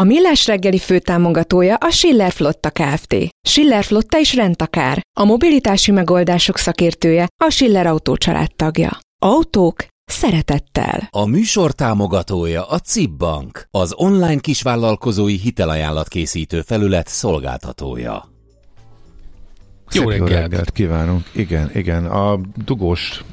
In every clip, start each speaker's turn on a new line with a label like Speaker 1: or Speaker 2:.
Speaker 1: A Millás reggeli főtámogatója a Schiller Flotta Kft. Schiller Flotta is rendtakár. A mobilitási megoldások szakértője a Schiller Autó tagja. Autók szeretettel.
Speaker 2: A műsor támogatója a CIP Bank, az online kisvállalkozói hitelajánlat készítő felület szolgáltatója.
Speaker 3: Jó reggelt. reggelt kívánunk. Igen, igen. A dugós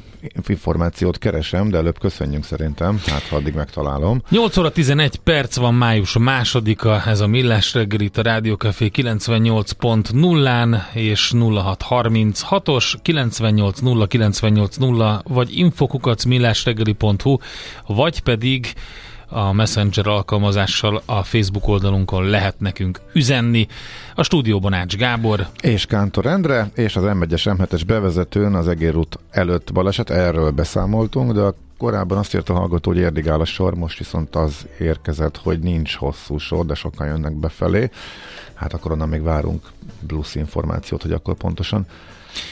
Speaker 3: információt keresem, de előbb köszönjünk szerintem, hát ha addig megtalálom.
Speaker 4: 8 óra 11 perc van május másodika, ez a Millás reggel a Rádiókafé 98.0-án és 0636-os 980 980 vagy infokukac millásreggeli.hu vagy pedig a Messenger alkalmazással a Facebook oldalunkon lehet nekünk üzenni. A stúdióban Ács Gábor.
Speaker 3: És Kántor Endre, és az M1-es M7-es bevezetőn az Egérút előtt baleset, erről beszámoltunk, de a korábban azt írta a hallgató, hogy érdigál a sor, most viszont az érkezett, hogy nincs hosszú sor, de sokan jönnek befelé. Hát akkor onnan még várunk plusz információt, hogy akkor pontosan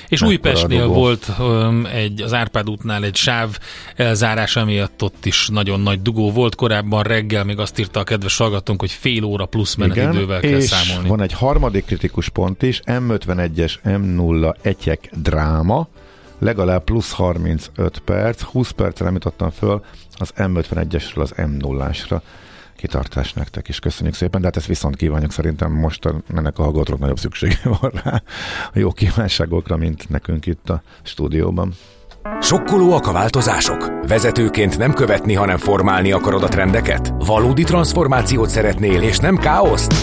Speaker 4: és Újpestnél volt um, egy, az Árpád útnál egy sáv elzárása miatt ott is nagyon nagy dugó volt. Korábban reggel még azt írta a kedves hallgatónk, hogy fél óra plusz menetidővel kell
Speaker 3: és
Speaker 4: számolni.
Speaker 3: van egy harmadik kritikus pont is, M51-es M0 egyek dráma, legalább plusz 35 perc, 20 percre nem jutottam föl az M51-esről az M0-ásra kitartás nektek is. Köszönjük szépen, de hát ezt viszont kívánjuk szerintem most ennek a hallgatóknak nagyobb szüksége van rá a jó kívánságokra, mint nekünk itt a stúdióban.
Speaker 2: Sokkolóak a változások? Vezetőként nem követni, hanem formálni akarod a trendeket? Valódi transformációt szeretnél, és nem káoszt?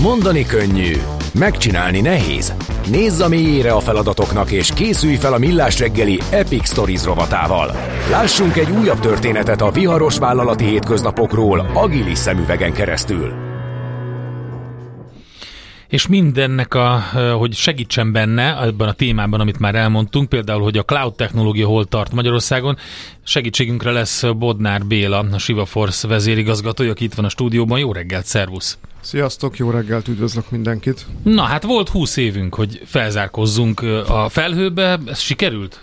Speaker 2: Mondani könnyű, megcsinálni nehéz. Nézz a mélyére a feladatoknak, és készülj fel a Millás reggeli Epic Stories rovatával. Lássunk egy újabb történetet a viharos vállalati hétköznapokról agilis szemüvegen keresztül
Speaker 4: és mindennek, a, hogy segítsen benne ebben a témában, amit már elmondtunk, például, hogy a cloud technológia hol tart Magyarországon, segítségünkre lesz Bodnár Béla, a Shiva Force vezérigazgatója, aki itt van a stúdióban. Jó reggelt, szervusz!
Speaker 5: Sziasztok, jó reggelt, üdvözlök mindenkit!
Speaker 4: Na hát volt 20 évünk, hogy felzárkozzunk a felhőbe, ez sikerült?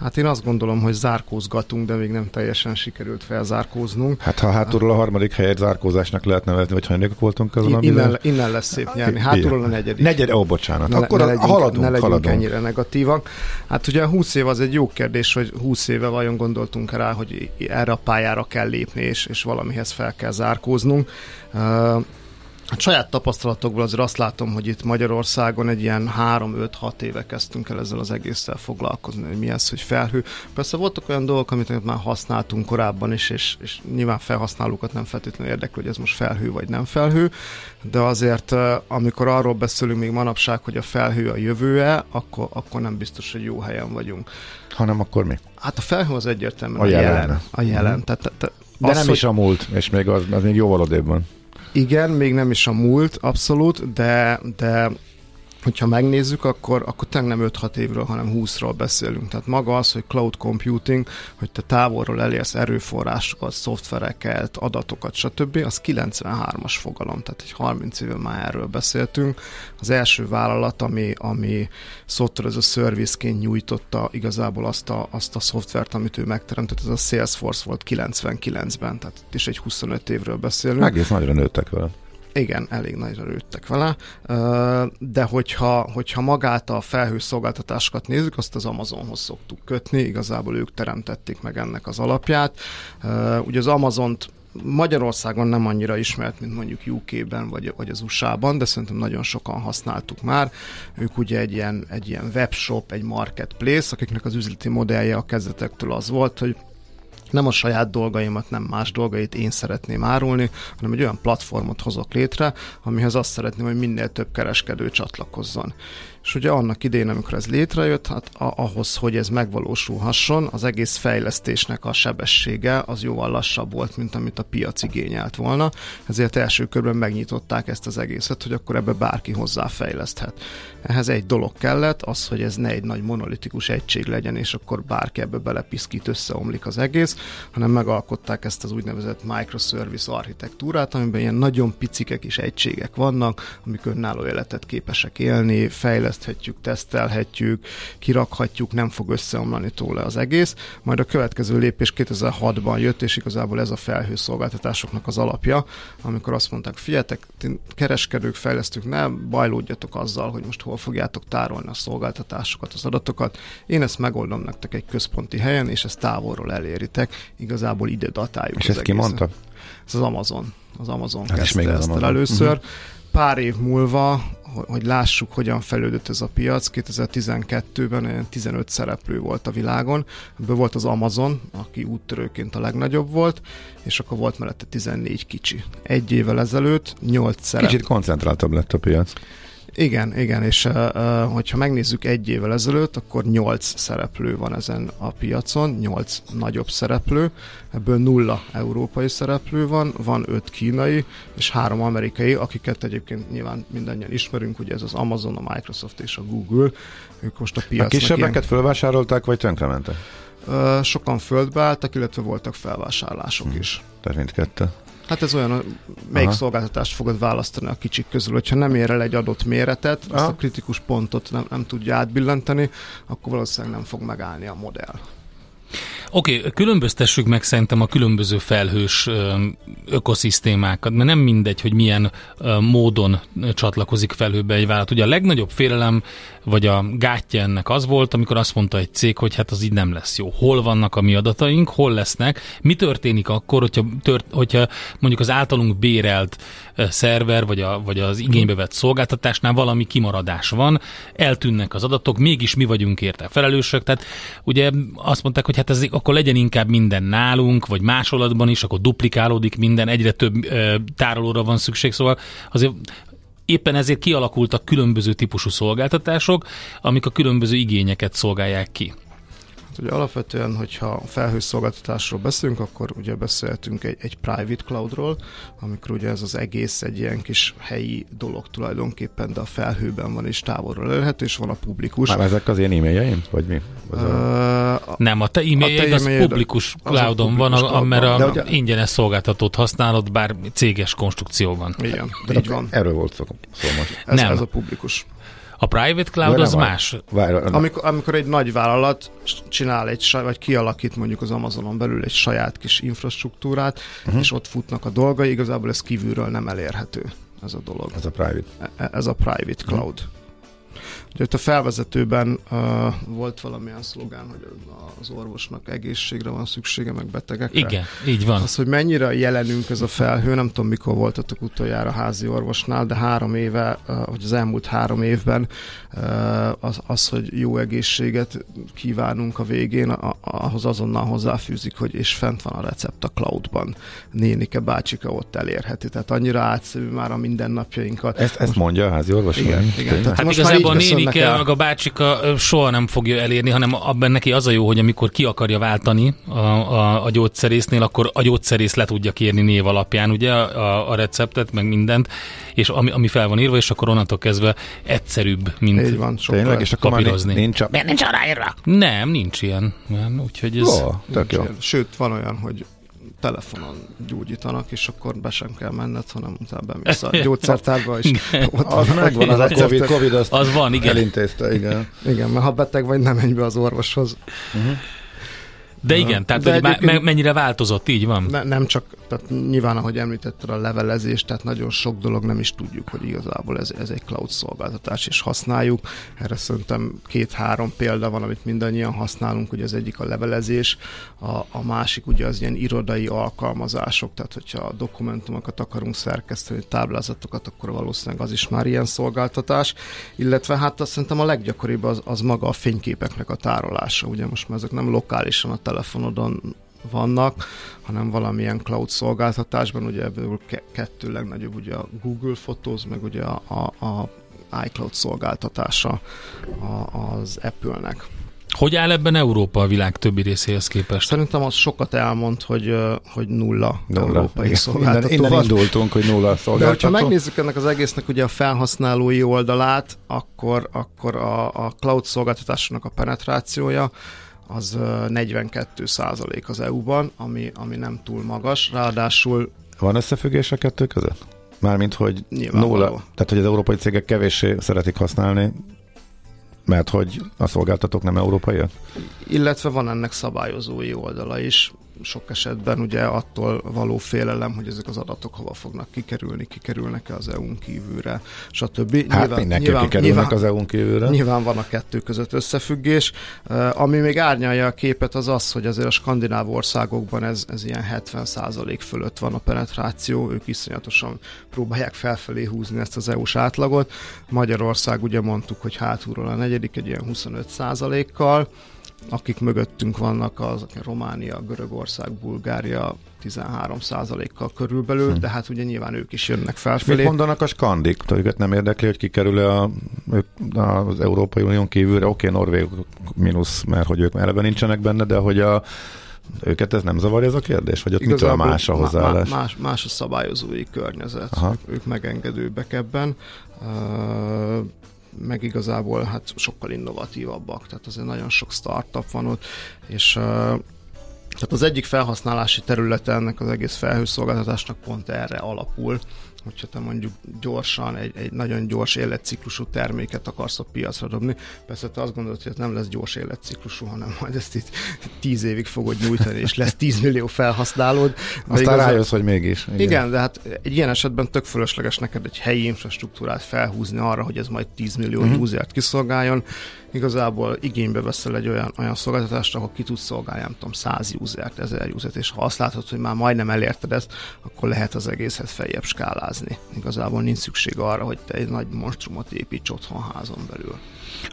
Speaker 5: Hát én azt gondolom, hogy zárkózgatunk, de még nem teljesen sikerült felzárkóznunk.
Speaker 3: Hát ha hátulról a harmadik helyet zárkózásnak lehet nevezni, vagy hanyagok voltunk azon a
Speaker 5: innen, innen lesz szép nyerni. Hátulról a negyedik.
Speaker 3: Negyed, ó, bocsánat.
Speaker 5: Ne, Akkor ne legyünk, haladunk, ne legyünk haladunk. ennyire negatívak. Hát ugye 20 év az egy jó kérdés, hogy 20 éve vajon gondoltunk rá, hogy erre a pályára kell lépni, és, és valamihez fel kell zárkóznunk. A saját tapasztalatokból azért azt látom, hogy itt Magyarországon egy ilyen 3-5-6 éve kezdtünk el ezzel az egésszel foglalkozni, hogy mi ez, hogy felhő. Persze voltak olyan dolgok, amit már használtunk korábban is, és, és nyilván felhasználókat nem feltétlenül érdekel, hogy ez most felhő vagy nem felhő, de azért amikor arról beszélünk még manapság, hogy a felhő a jövője, akkor, akkor nem biztos, hogy jó helyen vagyunk.
Speaker 3: Hanem akkor mi?
Speaker 5: Hát a felhő az egyértelműen a, a jelen. jelen. A jelen. Mm. Tehát,
Speaker 3: tehát, de az, nem hogy... is a múlt, és még az, az még jóval odébb van.
Speaker 5: Igen, még nem is a múlt, abszolút, de, de hogyha megnézzük, akkor, akkor tényleg nem 5-6 évről, hanem 20-ról beszélünk. Tehát maga az, hogy cloud computing, hogy te távolról elérsz erőforrásokat, szoftvereket, adatokat, stb., az 93-as fogalom, tehát egy 30 éve már erről beszéltünk. Az első vállalat, ami, ami software as a service-ként nyújtotta igazából azt a, azt a szoftvert, amit ő megteremtett, ez a Salesforce volt 99-ben, tehát itt is egy 25 évről beszélünk.
Speaker 3: Egész nagyra nőttek vele.
Speaker 5: Igen, elég nagyra rőttek vele, de hogyha, hogyha magát a felhőszolgáltatásokat nézzük, azt az Amazonhoz szoktuk kötni, igazából ők teremtették meg ennek az alapját. Ugye az Amazont Magyarországon nem annyira ismert, mint mondjuk UK-ben vagy, vagy az USA-ban, de szerintem nagyon sokan használtuk már. Ők ugye egy ilyen, egy ilyen webshop, egy marketplace, akiknek az üzleti modellje a kezdetektől az volt, hogy nem a saját dolgaimat, nem más dolgait én szeretném árulni, hanem egy olyan platformot hozok létre, amihez azt szeretném, hogy minél több kereskedő csatlakozzon. És ugye annak idején, amikor ez létrejött, hát ahhoz, hogy ez megvalósulhasson, az egész fejlesztésnek a sebessége az jóval lassabb volt, mint amit a piac igényelt volna, ezért első körben megnyitották ezt az egészet, hogy akkor ebbe bárki hozzáfejleszthet. Ehhez egy dolog kellett, az, hogy ez ne egy nagy monolitikus egység legyen, és akkor bárki ebbe belepiszkít, összeomlik az egész, hanem megalkották ezt az úgynevezett microservice architektúrát, amiben ilyen nagyon picikek is egységek vannak, amik önálló életet képesek élni, fejleszthetjük, tesztelhetjük, kirakhatjuk, nem fog összeomlani tőle az egész. Majd a következő lépés 2006-ban jött, és igazából ez a felhőszolgáltatásoknak az alapja, amikor azt mondták, figyeljetek, kereskedők, fejlesztők, ne bajlódjatok azzal, hogy most hol fogjátok tárolni a szolgáltatásokat, az adatokat. Én ezt megoldom nektek egy központi helyen, és ezt távolról eléritek. Igazából ide datáljuk.
Speaker 3: És ezt ki mondta?
Speaker 5: Ez az Amazon. Az Amazon hát kezdte ezt el először. Uh-huh. Pár év múlva, hogy lássuk, hogyan fejlődött ez a piac, 2012-ben olyan 15 szereplő volt a világon. Ebből volt az Amazon, aki úttörőként a legnagyobb volt, és akkor volt mellette 14 kicsi. Egy évvel ezelőtt 8 szereplő.
Speaker 3: Kicsit koncentráltabb lett a piac.
Speaker 5: Igen, igen, és uh, hogyha megnézzük egy évvel ezelőtt, akkor nyolc szereplő van ezen a piacon, nyolc nagyobb szereplő, ebből nulla európai szereplő van, van öt kínai és három amerikai, akiket egyébként nyilván mindannyian ismerünk, ugye ez az Amazon, a Microsoft és a Google, ők most a piacnak
Speaker 3: A kisebbeket ilyen... fölvásárolták, vagy tönkrementek?
Speaker 5: Uh, sokan földbe álltak, illetve voltak felvásárlások hmm. is.
Speaker 3: Tehát mindkettő.
Speaker 5: Hát ez olyan, melyik Aha. szolgáltatást fogod választani a kicsik közül. Hogyha nem ér el egy adott méretet, Aha. azt a kritikus pontot nem, nem tudja átbillenteni, akkor valószínűleg nem fog megállni a modell.
Speaker 4: Oké, okay, különböztessük meg szerintem a különböző felhős ökoszisztémákat, mert nem mindegy, hogy milyen módon csatlakozik felhőbe egy vállalat. Ugye a legnagyobb félelem, vagy a gátja ennek az volt, amikor azt mondta egy cég, hogy hát az így nem lesz jó. Hol vannak a mi adataink, hol lesznek, mi történik akkor, hogyha, tört, hogyha mondjuk az általunk bérelt szerver, vagy, a, vagy az igénybe vett szolgáltatásnál valami kimaradás van, eltűnnek az adatok, mégis mi vagyunk érte felelősök, tehát ugye azt mondták, hogy hát ez akkor legyen inkább minden nálunk, vagy másolatban is, akkor duplikálódik minden, egyre több e, tárolóra van szükség, szóval azért éppen ezért kialakultak különböző típusú szolgáltatások, amik a különböző igényeket szolgálják ki.
Speaker 5: Ugye alapvetően, hogyha felhőszolgáltatásról beszélünk, akkor ugye beszéltünk egy, egy private cloudról, amikor ugye ez az egész egy ilyen kis helyi dolog tulajdonképpen, de a felhőben van és távolról elérhető, és van a publikus.
Speaker 3: Már ezek az én e-mailjeim, vagy mi?
Speaker 4: Az uh, a... Nem, a te e-mailjed az publikus cloudon van, a, mert a ugye... ingyenes szolgáltatót használod, bár céges konstrukcióban.
Speaker 5: Igen, de így van.
Speaker 3: Erről volt szó, szó
Speaker 5: most. Ez, Nem. ez a publikus.
Speaker 4: A private cloud az más.
Speaker 5: Várj, amikor, amikor egy nagy vállalat csinál egy, vagy kialakít mondjuk az Amazonon belül egy saját kis infrastruktúrát, uh-huh. és ott futnak a dolgai, igazából ez kívülről nem elérhető ez a dolog.
Speaker 3: Ez a private.
Speaker 5: E, e, ez a private cloud. Uh-huh. Ugye itt a felvezetőben uh, volt valamilyen szlogán, hogy az orvosnak egészségre van szüksége, meg betegekre.
Speaker 4: Igen, így van.
Speaker 5: Az, hogy mennyire jelenünk ez a felhő, nem tudom mikor voltatok utoljára házi orvosnál, de három éve, uh, hogy az elmúlt három évben uh, az, az, hogy jó egészséget kívánunk a végén, a, ahhoz azonnal hozzáfűzik, hogy és fent van a recept a cloudban. Nénike, bácsika ott elérheti. Tehát annyira átszerű már a mindennapjainkat.
Speaker 3: Ezt, ezt mondja a házi orvos?
Speaker 5: Igen, igen.
Speaker 4: Tehát hát most igazából a nénike, meg a bácsika soha nem fogja elérni, hanem abban neki az a jó, hogy amikor ki akarja váltani a, a, a gyógyszerésznél, akkor a gyógyszerész le tudja kérni név alapján ugye a, a receptet, meg mindent, és ami, ami fel van írva, és akkor onnantól kezdve egyszerűbb, mint Így van,
Speaker 3: Tényleg, és akkor papírozni.
Speaker 4: Nincs, nincs, nincs aláírva? Nem, nincs ilyen. Úgyhogy ez...
Speaker 5: Ó, tök jó. Sőt, van olyan, hogy telefonon gyógyítanak, és akkor be sem kell menned, hanem utána bemész a gyógyszertárba, és
Speaker 3: ott az megvan, az a COVID, COVID azt
Speaker 4: az van, igen.
Speaker 3: elintézte, igen.
Speaker 5: Igen, mert ha beteg vagy, nem menj be az orvoshoz. Uh-huh.
Speaker 4: De igen, tehát De hogy mennyire változott, így van?
Speaker 5: Ne, nem csak, tehát nyilván, ahogy említetted a levelezés, tehát nagyon sok dolog nem is tudjuk, hogy igazából ez, ez egy cloud szolgáltatás, és használjuk. Erre szerintem két-három példa van, amit mindannyian használunk, hogy az egyik a levelezés, a, a másik ugye az ilyen irodai alkalmazások, tehát hogyha a dokumentumokat akarunk szerkeszteni, táblázatokat, akkor valószínűleg az is már ilyen szolgáltatás, illetve hát azt szerintem a leggyakoribb az, az maga a fényképeknek a tárolása, ugye most már ezek nem lokálisan a telefonodon vannak, hanem valamilyen cloud szolgáltatásban, ugye ebből kettő legnagyobb, ugye a Google Photos, meg ugye a, a, a iCloud szolgáltatása az Apple-nek.
Speaker 4: Hogy áll ebben Európa a világ többi részéhez képest?
Speaker 5: Szerintem az sokat elmond, hogy, hogy nulla, nulla. európai
Speaker 3: szolgáltató. Innen, innen indultunk, hogy nulla szolgáltató.
Speaker 5: De ha megnézzük ennek az egésznek ugye a felhasználói oldalát, akkor, akkor a, a cloud szolgáltatásnak a penetrációja az 42 százalék az EU-ban, ami, ami nem túl magas, ráadásul...
Speaker 3: Van összefüggés a kettő között? Mármint, hogy nulla, tehát hogy az európai cégek kevéssé szeretik használni mert hogy a szolgáltatók nem európaiak?
Speaker 5: Illetve van ennek szabályozói oldala is sok esetben ugye attól való félelem, hogy ezek az adatok hova fognak kikerülni, kikerülnek-e az EU-n kívülre, stb.
Speaker 3: Hát nyilván, mindenki nyilván, kikerülnek nyilván, az EU-n kívülre.
Speaker 5: Nyilván van a kettő között összefüggés. Uh, ami még árnyalja a képet az az, hogy azért a skandináv országokban ez, ez ilyen 70% fölött van a penetráció, ők iszonyatosan próbálják felfelé húzni ezt az EU-s átlagot. Magyarország ugye mondtuk, hogy hátulról a negyedik, egy ilyen 25%-kal, akik mögöttünk vannak, az Románia, Görögország, Bulgária 13%-kal körülbelül, hm. de hát ugye nyilván ők is jönnek felfelé.
Speaker 3: Mit mondanak a skandik? Őket nem érdekli, hogy kikerül a, az Európai Unión kívülre? Oké, okay, Norvég mínusz, mert hogy ők eleve nincsenek benne, de hogy a őket ez nem zavarja ez a kérdés? Vagy ott Igazából mitől más a hozzáállás?
Speaker 5: Más, más a szabályozói környezet. Aha. Ők megengedőbbek ebben. Meg igazából hát sokkal innovatívabbak, tehát azért nagyon sok startup van ott, és tehát az egyik felhasználási területe ennek az egész felhőszolgáltatásnak pont erre alapul, hogyha te mondjuk gyorsan, egy, egy nagyon gyors életciklusú terméket akarsz a piacra dobni, persze te azt gondolod, hogy ez nem lesz gyors életciklusú, hanem majd ezt itt tíz évig fogod nyújtani, és lesz tíz millió felhasználód.
Speaker 3: Aztán igazán, rájössz, hogy mégis.
Speaker 5: Igen. igen, de hát egy ilyen esetben tök fölösleges neked egy helyi infrastruktúrát felhúzni arra, hogy ez majd 10 millió uh-huh. usert kiszolgáljon, igazából igénybe veszel egy olyan, olyan szolgáltatást, ahol ki tudsz szolgálni, nem tudom, 100 usert, 1000 usert, és ha azt látod, hogy már majdnem elérted ezt, akkor lehet az egészet feljebb skálázni. Igazából nincs szükség arra, hogy te egy nagy monstrumot építs otthon házon belül.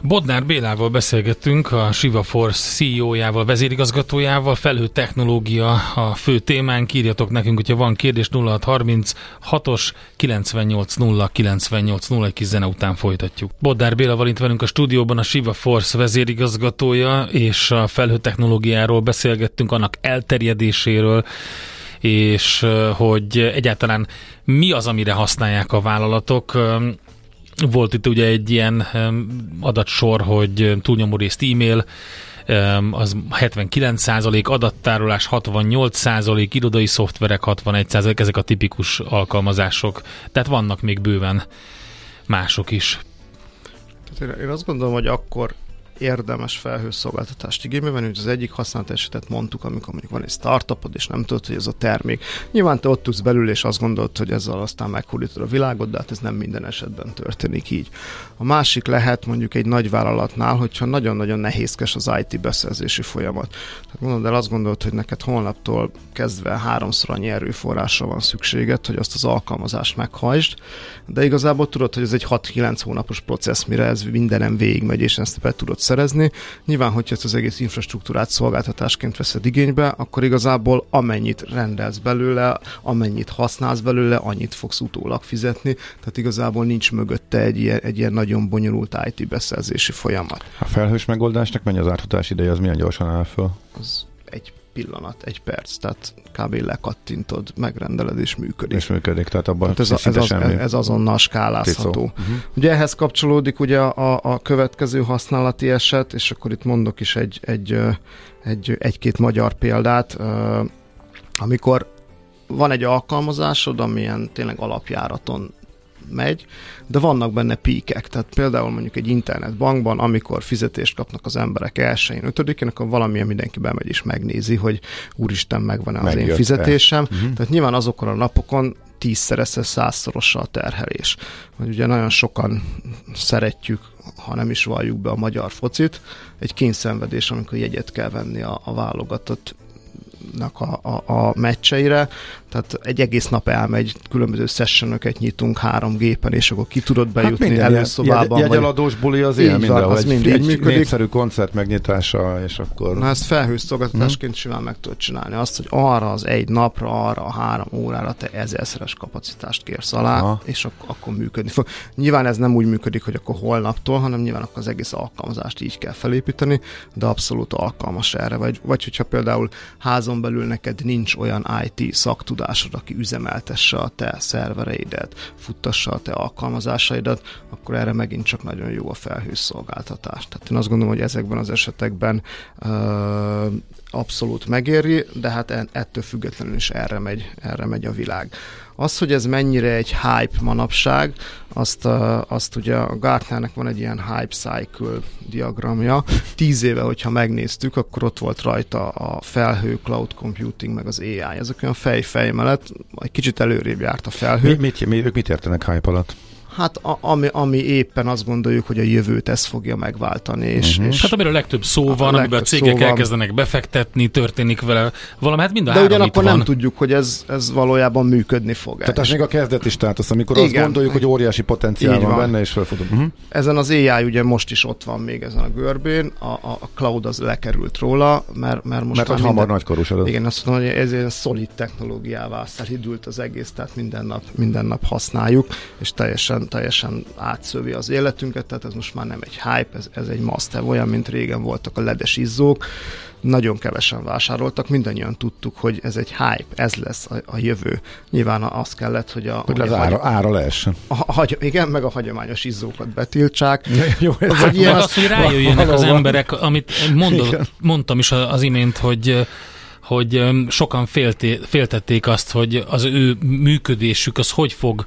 Speaker 4: Bodnár Bélával beszélgettünk, a Shiva Force CEO-jával, vezérigazgatójával, felhő technológia a fő témánk. Írjatok nekünk, hogyha van kérdés 0630 6-os 980 980 egy kis zene után folytatjuk. Bodnár Béla van velünk a stúdióban, a Shiva Force vezérigazgatója, és a felhő technológiáról beszélgettünk, annak elterjedéséről, és hogy egyáltalán mi az, amire használják a vállalatok. Volt itt ugye egy ilyen adatsor, hogy túlnyomó részt e-mail, az 79% adattárolás, 68% irodai szoftverek, 61% ezek a tipikus alkalmazások. Tehát vannak még bőven mások is.
Speaker 5: Tehát én azt gondolom, hogy akkor érdemes felhőszolgáltatást igénybe venni, hogy az egyik használat esetet mondtuk, amikor mondjuk van egy startupod, és nem tudod, hogy ez a termék. Nyilván te ott tudsz belül, és azt gondolod, hogy ezzel aztán meghódítod a világot, de hát ez nem minden esetben történik így. A másik lehet mondjuk egy nagy vállalatnál, hogyha nagyon-nagyon nehézkes az IT beszerzési folyamat. Tehát mondod el, azt gondolod, hogy neked holnaptól kezdve háromszor annyi erőforrásra van szükséged, hogy azt az alkalmazást meghajtsd, de igazából tudod, hogy ez egy 6-9 hónapos processz, mire ez mindenem végigmegy, és ezt be tudod szerezni. Nyilván, hogyha ezt az egész infrastruktúrát szolgáltatásként veszed igénybe, akkor igazából amennyit rendelsz belőle, amennyit használsz belőle, annyit fogsz utólag fizetni, tehát igazából nincs mögötte egy ilyen, egy ilyen nagyon bonyolult IT beszerzési folyamat.
Speaker 3: A felhős megoldásnak mennyi az átfutás ideje, az milyen gyorsan áll föl?
Speaker 5: Az egy pillanat, egy perc, tehát kb. lekattintod, megrendeled és működik.
Speaker 3: És működik, tehát abban
Speaker 5: tehát ez, ez, az, ez azonnal skálázható. Uh-huh. Ugye ehhez kapcsolódik ugye a, a következő használati eset, és akkor itt mondok is egy, egy, egy, egy-két magyar példát, amikor van egy alkalmazásod, amilyen tényleg alapjáraton megy, de vannak benne píkek. Tehát például mondjuk egy internetbankban, amikor fizetést kapnak az emberek elsőjén, ötödikén, akkor valamilyen mindenki bemegy és megnézi, hogy úristen, megvan-e az én fizetésem. Uh-huh. Tehát nyilván azokon a napokon tízszerese, százszorosa a terhelés. Hogy ugye nagyon sokan szeretjük, ha nem is valljuk be a magyar focit, egy kényszenvedés, amikor jegyet kell venni a, a válogatott a, a, a meccseire, tehát egy egész nap elmegy, különböző sessionöket nyitunk három gépen, és akkor ki tudod bejutni hát előszobában.
Speaker 3: Jegy, jegyaladós buli az ilyen minden, az mindig egy működik. népszerű koncert megnyitása, és akkor...
Speaker 5: Na ezt felhőszolgáltatásként hmm. simán meg tudod csinálni. Azt, hogy arra az egy napra, arra a három órára te ezerszeres kapacitást kérsz alá, Aha. és akkor, akkor működni fog. Nyilván ez nem úgy működik, hogy akkor holnaptól, hanem nyilván akkor az egész alkalmazást így kell felépíteni, de abszolút alkalmas erre. Vagy, vagy hogyha például házon belül neked nincs olyan IT szaktudásod, aki üzemeltesse a te szervereidet, futtassa a te alkalmazásaidat, akkor erre megint csak nagyon jó a felhőszolgáltatás. Tehát én azt gondolom, hogy ezekben az esetekben abszolút megéri, de hát ettől függetlenül is erre megy, erre megy a világ. Az, hogy ez mennyire egy hype manapság, azt, azt ugye a Gartnernek van egy ilyen hype cycle diagramja. Tíz éve, hogyha megnéztük, akkor ott volt rajta a felhő, cloud computing, meg az AI. Ezek olyan fej-fej mellett, egy kicsit előrébb járt a felhő.
Speaker 3: Mi, mit, mi, ők mit értenek hype alatt?
Speaker 5: Hát a, ami, ami éppen azt gondoljuk, hogy a jövőt ez fogja megváltani. És,
Speaker 4: uh-huh. és hát amiről a legtöbb szó van, a amiben a cégek elkezdenek befektetni, történik vele valami, hát mind a
Speaker 5: De ugyanakkor nem tudjuk, hogy ez, ez valójában működni fog.
Speaker 3: Tehát ez még a kezdeti státusz, amikor Igen. azt gondoljuk, hogy óriási potenciál van, van benne, és felfogunk. Uh-huh.
Speaker 5: Ezen az AI ugye most is ott van még ezen a görbén, a, a, cloud az lekerült róla, mert, mert most
Speaker 3: mert hogy minden... hamar nagykorúsodott.
Speaker 5: Igen, azt mondom, hogy ez egy szolid technológiává szelidült az egész, tehát minden nap, minden nap használjuk, és teljesen, teljesen átszövi az életünket, tehát ez most már nem egy hype, ez, ez egy must olyan, mint régen voltak a ledes izzók, nagyon kevesen vásároltak, mindannyian tudtuk, hogy ez egy hype, ez lesz a, a jövő. Nyilván az kellett, hogy a...
Speaker 3: Hogy az ára, ára leessen.
Speaker 5: A, a, igen, meg a hagyományos izzókat betiltsák.
Speaker 4: Jó, ez hogy ilyen az, hogy rájöjjenek az emberek, amit mondom, mondtam is az imént, hogy hogy sokan félté, féltették azt, hogy az ő működésük az hogy fog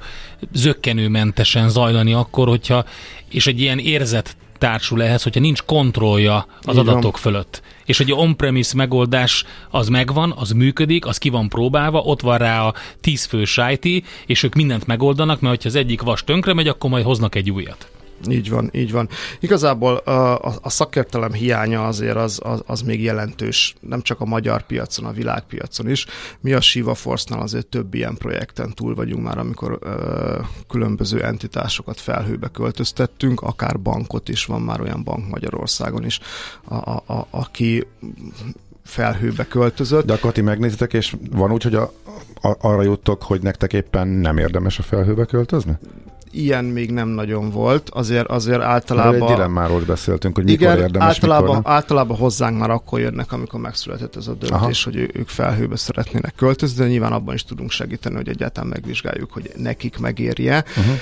Speaker 4: zöggenőmentesen zajlani akkor, hogyha, és egy ilyen érzet társul ehhez, hogyha nincs kontrollja az Igen. adatok fölött. És egy on-premise megoldás az megvan, az működik, az ki van próbálva, ott van rá a tíz fő IT, és ők mindent megoldanak, mert hogyha az egyik vas tönkre megy, akkor majd hoznak egy újat.
Speaker 5: Így van, így van. Igazából a, a, szakértelem hiánya azért az, az, az még jelentős, nem csak a magyar piacon, a világpiacon is. Mi a Shiva Force-nál azért több ilyen projekten túl vagyunk már, amikor ö, különböző entitásokat felhőbe költöztettünk, akár bankot is, van már olyan bank Magyarországon is, a, a, a, aki felhőbe költözött.
Speaker 3: De akkor ti megnézitek, és van úgy, hogy a, a, arra juttok, hogy nektek éppen nem érdemes a felhőbe költözni?
Speaker 5: Ilyen még nem nagyon volt, azért, azért általában...
Speaker 3: Egy dilemmáról beszéltünk, hogy mikor igen, érdemes,
Speaker 5: általában,
Speaker 3: mikor
Speaker 5: általában hozzánk már akkor jönnek, amikor megszületett ez a döntés, Aha. hogy ők felhőbe szeretnének költözni, de nyilván abban is tudunk segíteni, hogy egyáltalán megvizsgáljuk, hogy nekik megérje. Uh-huh.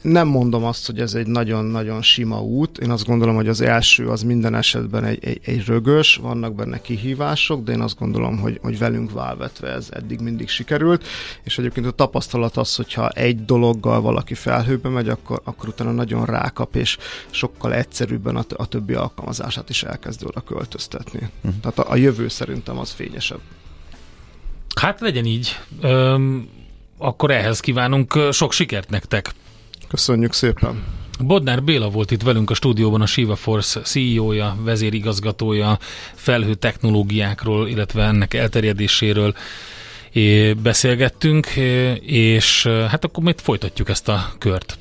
Speaker 5: Nem mondom azt, hogy ez egy nagyon-nagyon sima út. Én azt gondolom, hogy az első az minden esetben egy, egy, egy rögös, vannak benne kihívások, de én azt gondolom, hogy, hogy velünk válvetve ez eddig mindig sikerült. És egyébként a tapasztalat az, hogyha egy dologgal valaki felhőbe megy, akkor, akkor utána nagyon rákap, és sokkal egyszerűbben a, a többi alkalmazását is elkezd oda költöztetni. Uh-huh. Tehát a, a jövő szerintem az fényesebb.
Speaker 4: Hát legyen így. Öm, akkor ehhez kívánunk sok sikert nektek.
Speaker 5: Köszönjük szépen!
Speaker 4: Bodnár Béla volt itt velünk a stúdióban, a Shiva Force CEO-ja, vezérigazgatója, felhő technológiákról, illetve ennek elterjedéséről beszélgettünk, és hát akkor majd folytatjuk ezt a kört.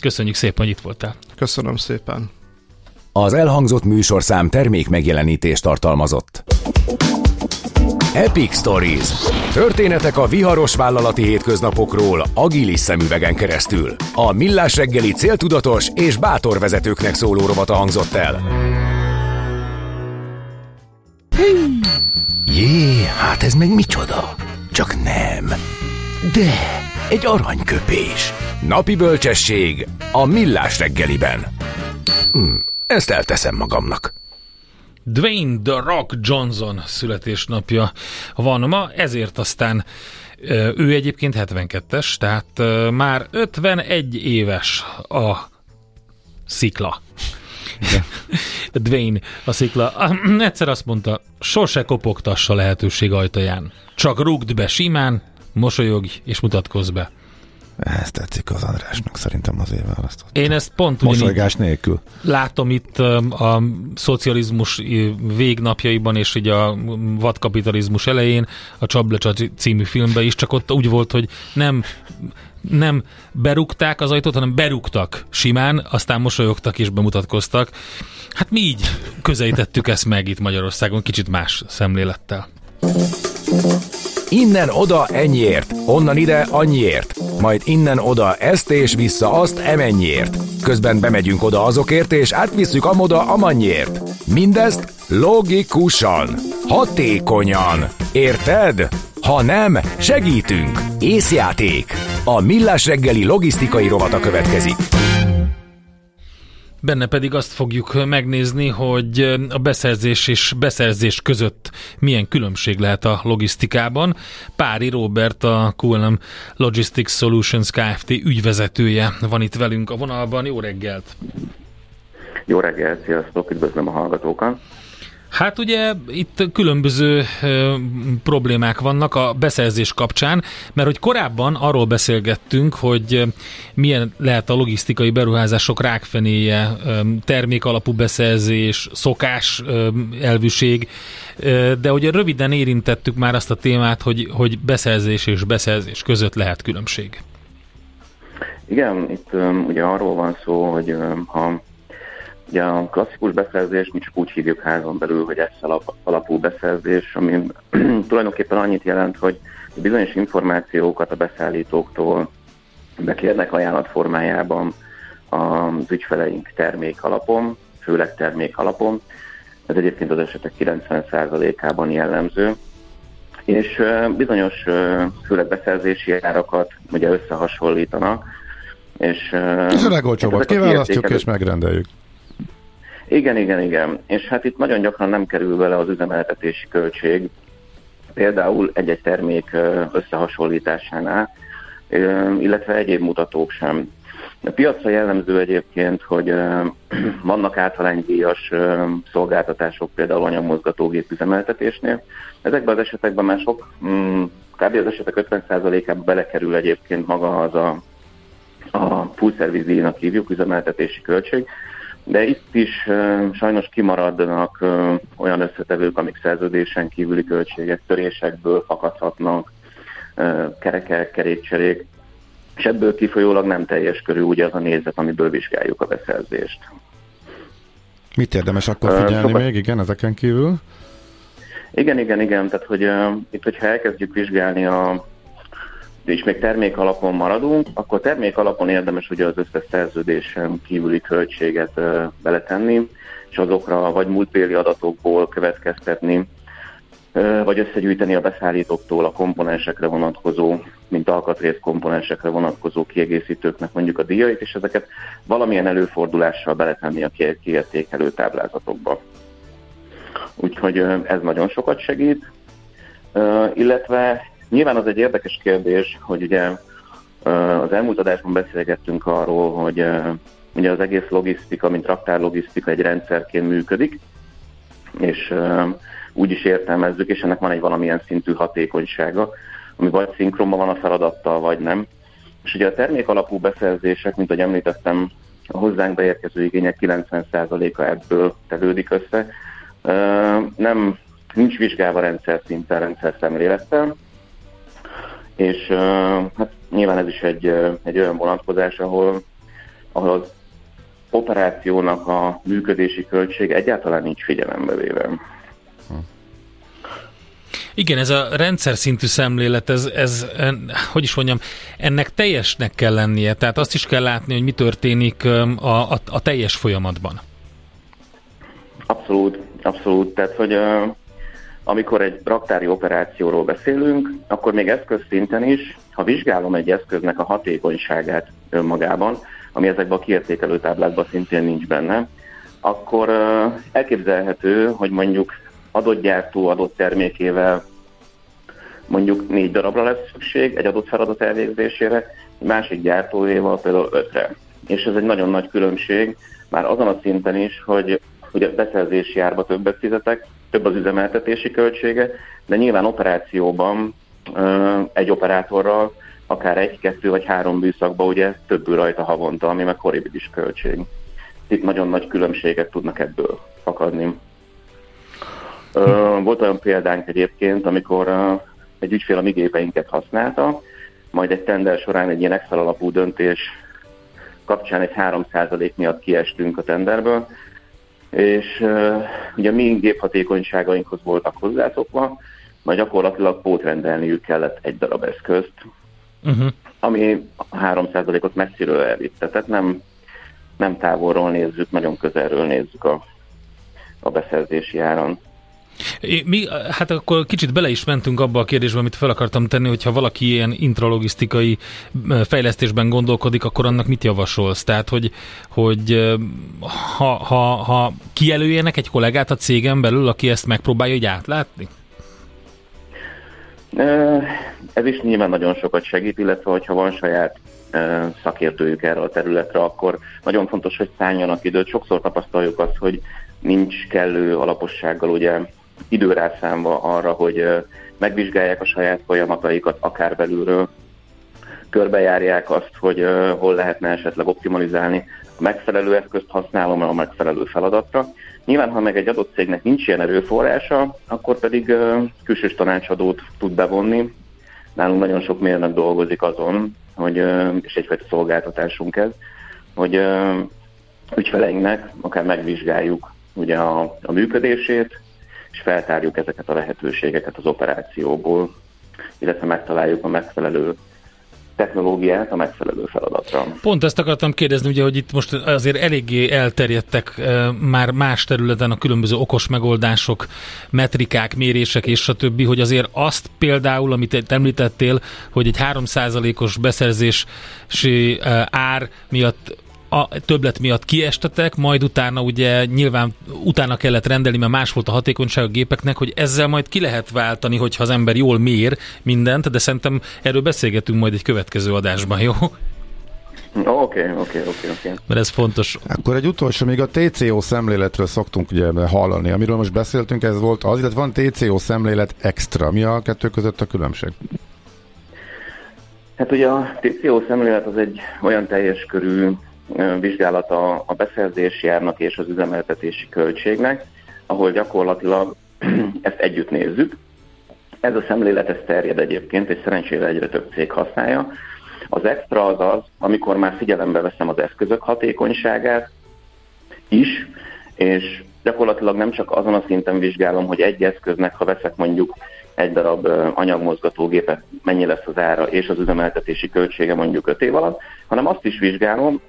Speaker 4: Köszönjük szépen, hogy itt voltál.
Speaker 5: Köszönöm szépen.
Speaker 2: Az elhangzott műsorszám termék megjelenítést tartalmazott. Epic Stories. Történetek a viharos vállalati hétköznapokról agilis szemüvegen keresztül. A Millás reggeli céltudatos és bátor vezetőknek szóló rovata hangzott el. Jé, hát ez meg micsoda? Csak nem. De, egy aranyköpés. Napi bölcsesség a Millás reggeliben. Hm, ezt elteszem magamnak.
Speaker 4: Dwayne The Rock Johnson születésnapja van ma, ezért aztán ő egyébként 72-es, tehát már 51 éves a szikla. Dwayne a szikla. Egyszer azt mondta, sose kopogtassa lehetőség ajtaján. Csak rúgd be simán, mosolyogj és mutatkozz be.
Speaker 3: Ez tetszik az Andrásnak, szerintem azért választott.
Speaker 4: Én ezt pont
Speaker 3: Mosolygás nélkül.
Speaker 4: Látom itt a szocializmus végnapjaiban és így a vadkapitalizmus elején a Csablecsa című filmben is, csak ott úgy volt, hogy nem nem berúgták az ajtót, hanem berúgtak simán, aztán mosolyogtak és bemutatkoztak. Hát mi így közelítettük ezt meg itt Magyarországon, kicsit más szemlélettel.
Speaker 2: Innen oda ennyiért, onnan ide annyiért, majd innen oda ezt és vissza azt emennyiért. Közben bemegyünk oda azokért és átvisszük amoda amannyiért. Mindezt logikusan, hatékonyan. Érted? Ha nem, segítünk! Észjáték! A Millás reggeli logisztikai rovata következik.
Speaker 4: Benne pedig azt fogjuk megnézni, hogy a beszerzés és beszerzés között milyen különbség lehet a logisztikában. Pári Robert, a QLM Logistics Solutions Kft. ügyvezetője van itt velünk a vonalban. Jó reggelt!
Speaker 6: Jó reggelt, sziasztok, üdvözlöm a hallgatókat!
Speaker 4: Hát ugye itt különböző ö, problémák vannak a beszerzés kapcsán, mert hogy korábban arról beszélgettünk, hogy milyen lehet a logisztikai beruházások rákfenéje, ö, termék alapú beszerzés, szokás ö, elvűség, ö, de ugye röviden érintettük már azt a témát, hogy, hogy beszerzés és beszerzés között lehet különbség.
Speaker 6: Igen, itt ugye arról van szó, hogy ha Ugye a klasszikus beszerzés, mi csak úgy hívjuk házon belül, hogy ez alap, alapú beszerzés, ami tulajdonképpen annyit jelent, hogy bizonyos információkat a beszállítóktól bekérnek ajánlat formájában az ügyfeleink termék alapon, főleg termék alapon. Ez egyébként az esetek 90%-ában jellemző. És bizonyos főleg beszerzési árakat ugye összehasonlítanak. És,
Speaker 3: és a legolcsóbbat kiválasztjuk és megrendeljük.
Speaker 6: Igen, igen, igen. És hát itt nagyon gyakran nem kerül vele az üzemeltetési költség, például egy-egy termék összehasonlításánál, illetve egyéb mutatók sem. A piacra jellemző egyébként, hogy vannak általánydíjas szolgáltatások, például anyagmozgatógép üzemeltetésnél. Ezekben az esetekben már sok, mm, kb. az esetek 50%-ában belekerül egyébként maga az a, a full service díjnak hívjuk, üzemeltetési költség, de itt is sajnos kimaradnak olyan összetevők, amik szerződésen kívüli költségek, törésekből fakadhatnak, kerekek, kerékcserék, és ebből kifolyólag nem teljes körű ugye az a nézet, amiből vizsgáljuk a beszerzést.
Speaker 3: Mit érdemes akkor figyelni uh, még, igen, ezeken kívül?
Speaker 6: Igen, igen, igen, tehát hogy uh, itt, hogyha elkezdjük vizsgálni a és még termék alapon maradunk, akkor termék alapon érdemes ugye az összes szerződésen kívüli költséget beletenni, és azokra vagy múltbéli adatokból következtetni, vagy összegyűjteni a beszállítóktól a komponensekre vonatkozó, mint alkatrész komponensekre vonatkozó kiegészítőknek mondjuk a díjait, és ezeket valamilyen előfordulással beletenni a kiértékelő táblázatokba. Úgyhogy ez nagyon sokat segít, illetve Nyilván az egy érdekes kérdés, hogy ugye az elmúlt adásban beszélgettünk arról, hogy ugye az egész logisztika, mint raktárlogisztika egy rendszerként működik, és úgy is értelmezzük, és ennek van egy valamilyen szintű hatékonysága, ami vagy szinkronban van a feladattal, vagy nem. És ugye a termék alapú beszerzések, mint ahogy említettem, a hozzánk beérkező igények 90%-a ebből tevődik össze. Nem, nincs vizsgálva rendszer szinten, rendszer szemlélettel, és hát nyilván ez is egy, egy olyan vonatkozás, ahol, ahol az operációnak a működési költség egyáltalán nincs figyelembe véve.
Speaker 4: Igen, ez a rendszer szintű szemlélet, ez, ez, hogy is mondjam, ennek teljesnek kell lennie, tehát azt is kell látni, hogy mi történik a, a, a teljes folyamatban.
Speaker 6: Abszolút, abszolút. Tehát, hogy amikor egy raktári operációról beszélünk, akkor még eszközszinten is, ha vizsgálom egy eszköznek a hatékonyságát önmagában, ami ezekben a kiértékelő táblákban szintén nincs benne, akkor elképzelhető, hogy mondjuk adott gyártó adott termékével mondjuk négy darabra lesz szükség egy adott feladat elvégzésére, egy másik gyártóéval például ötre. És ez egy nagyon nagy különbség, már azon a szinten is, hogy ugye beszerzési árba többet fizetek, több az üzemeltetési költsége, de nyilván operációban egy operátorral akár egy, kettő vagy három műszakba ugye többül rajta havonta, ami meg horribilis költség. Itt nagyon nagy különbségek tudnak ebből fakadni. Volt olyan példánk egyébként, amikor egy ügyfél a mi gépeinket használta, majd egy tender során egy ilyen Excel alapú döntés kapcsán egy 3% miatt kiestünk a tenderből, és ugye mi géphatékonyságainkhoz voltak hozzászokva, majd gyakorlatilag pótrendelniük kellett egy darab eszközt, uh-huh. ami a 3%-ot messziről elvitte. Tehát nem, nem távolról nézzük, nagyon közelről nézzük a, a beszerzési áron.
Speaker 4: Mi, hát akkor kicsit bele is mentünk abba a kérdésbe, amit fel akartam tenni, hogyha valaki ilyen intralogisztikai fejlesztésben gondolkodik, akkor annak mit javasolsz? Tehát, hogy, hogy ha, ha, ha kijelöljenek egy kollégát a cégen belül, aki ezt megpróbálja hogy átlátni?
Speaker 6: Ez is nyilván nagyon sokat segít, illetve hogyha van saját szakértőjük erre a területre, akkor nagyon fontos, hogy szálljanak időt. Sokszor tapasztaljuk azt, hogy nincs kellő alapossággal ugye időrászámba arra, hogy megvizsgálják a saját folyamataikat akár belülről, körbejárják azt, hogy hol lehetne esetleg optimalizálni, a megfelelő eszközt használom a megfelelő feladatra. Nyilván, ha meg egy adott cégnek nincs ilyen erőforrása, akkor pedig külsős tanácsadót tud bevonni. Nálunk nagyon sok mérnök dolgozik azon, hogy, és egyfajta szolgáltatásunk ez, hogy ügyfeleinknek akár megvizsgáljuk ugye a, a működését, és feltárjuk ezeket a lehetőségeket az operációból, illetve megtaláljuk a megfelelő technológiát a megfelelő feladatra.
Speaker 4: Pont ezt akartam kérdezni, ugye, hogy itt most azért eléggé elterjedtek e, már más területen a különböző okos megoldások, metrikák, mérések és a többi, hogy azért azt például, amit említettél, hogy egy 3%-os beszerzési e, ár miatt a többlet miatt kiestetek, majd utána ugye nyilván utána kellett rendelni, mert más volt a hatékonyság a gépeknek, hogy ezzel majd ki lehet váltani, hogyha az ember jól mér mindent, de szerintem erről beszélgetünk majd egy következő adásban, jó?
Speaker 6: Oké, oké, oké, oké.
Speaker 4: Mert ez fontos.
Speaker 3: Akkor egy utolsó, még a TCO szemléletről szoktunk ugye hallani. Amiről most beszéltünk, ez volt az, illetve van TCO szemlélet extra. Mi a kettő között a különbség?
Speaker 6: Hát ugye a TCO szemlélet az egy olyan teljes körű vizsgálata a beszerzési árnak és az üzemeltetési költségnek, ahol gyakorlatilag ezt együtt nézzük. Ez a szemlélet ez terjed egyébként, és szerencsére egyre több cég használja. Az extra az az, amikor már figyelembe veszem az eszközök hatékonyságát is, és gyakorlatilag nem csak azon a szinten vizsgálom, hogy egy eszköznek, ha veszek mondjuk egy darab anyagmozgatógépet, mennyi lesz az ára és az üzemeltetési költsége mondjuk 5 év alatt, hanem azt is vizsgálom,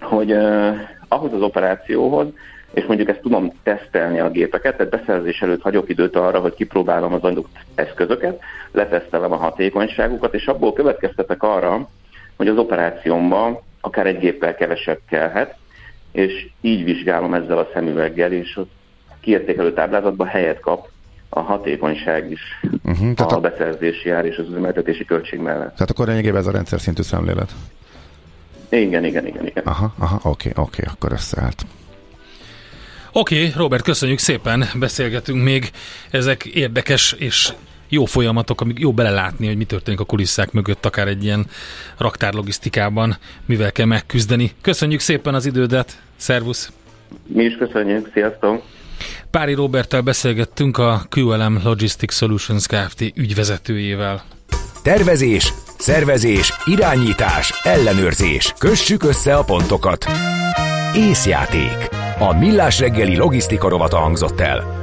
Speaker 6: hogy uh, ahhoz az operációhoz, és mondjuk ezt tudom tesztelni a gépeket, tehát beszerzés előtt hagyok időt arra, hogy kipróbálom az adott eszközöket, letesztelem a hatékonyságukat, és abból következtetek arra, hogy az operációmban akár egy géppel kevesebb kellhet, és így vizsgálom ezzel a szemüveggel, és a kiértékelő táblázatban helyet kap a hatékonyság is uh-huh, a, a beszerzési ár és az üzemeltetési költség mellett.
Speaker 3: Tehát akkor lényegében ez a rendszer szintű szemlélet.
Speaker 6: Igen, igen, igen, igen.
Speaker 3: Aha, aha, oké, oké, akkor összeállt.
Speaker 4: Oké, okay, Robert, köszönjük szépen, beszélgetünk még. Ezek érdekes és jó folyamatok, amik jó belelátni, hogy mi történik a kulisszák mögött, akár egy ilyen raktárlogisztikában, mivel kell megküzdeni. Köszönjük szépen az idődet, szervusz!
Speaker 6: Mi is köszönjük, sziasztok!
Speaker 4: Pári Roberttel beszélgettünk a QLM Logistics Solutions Kft. ügyvezetőjével.
Speaker 2: Tervezés, szervezés, irányítás, ellenőrzés. Kössük össze a pontokat. Észjáték. A millás reggeli logisztika rovata hangzott el.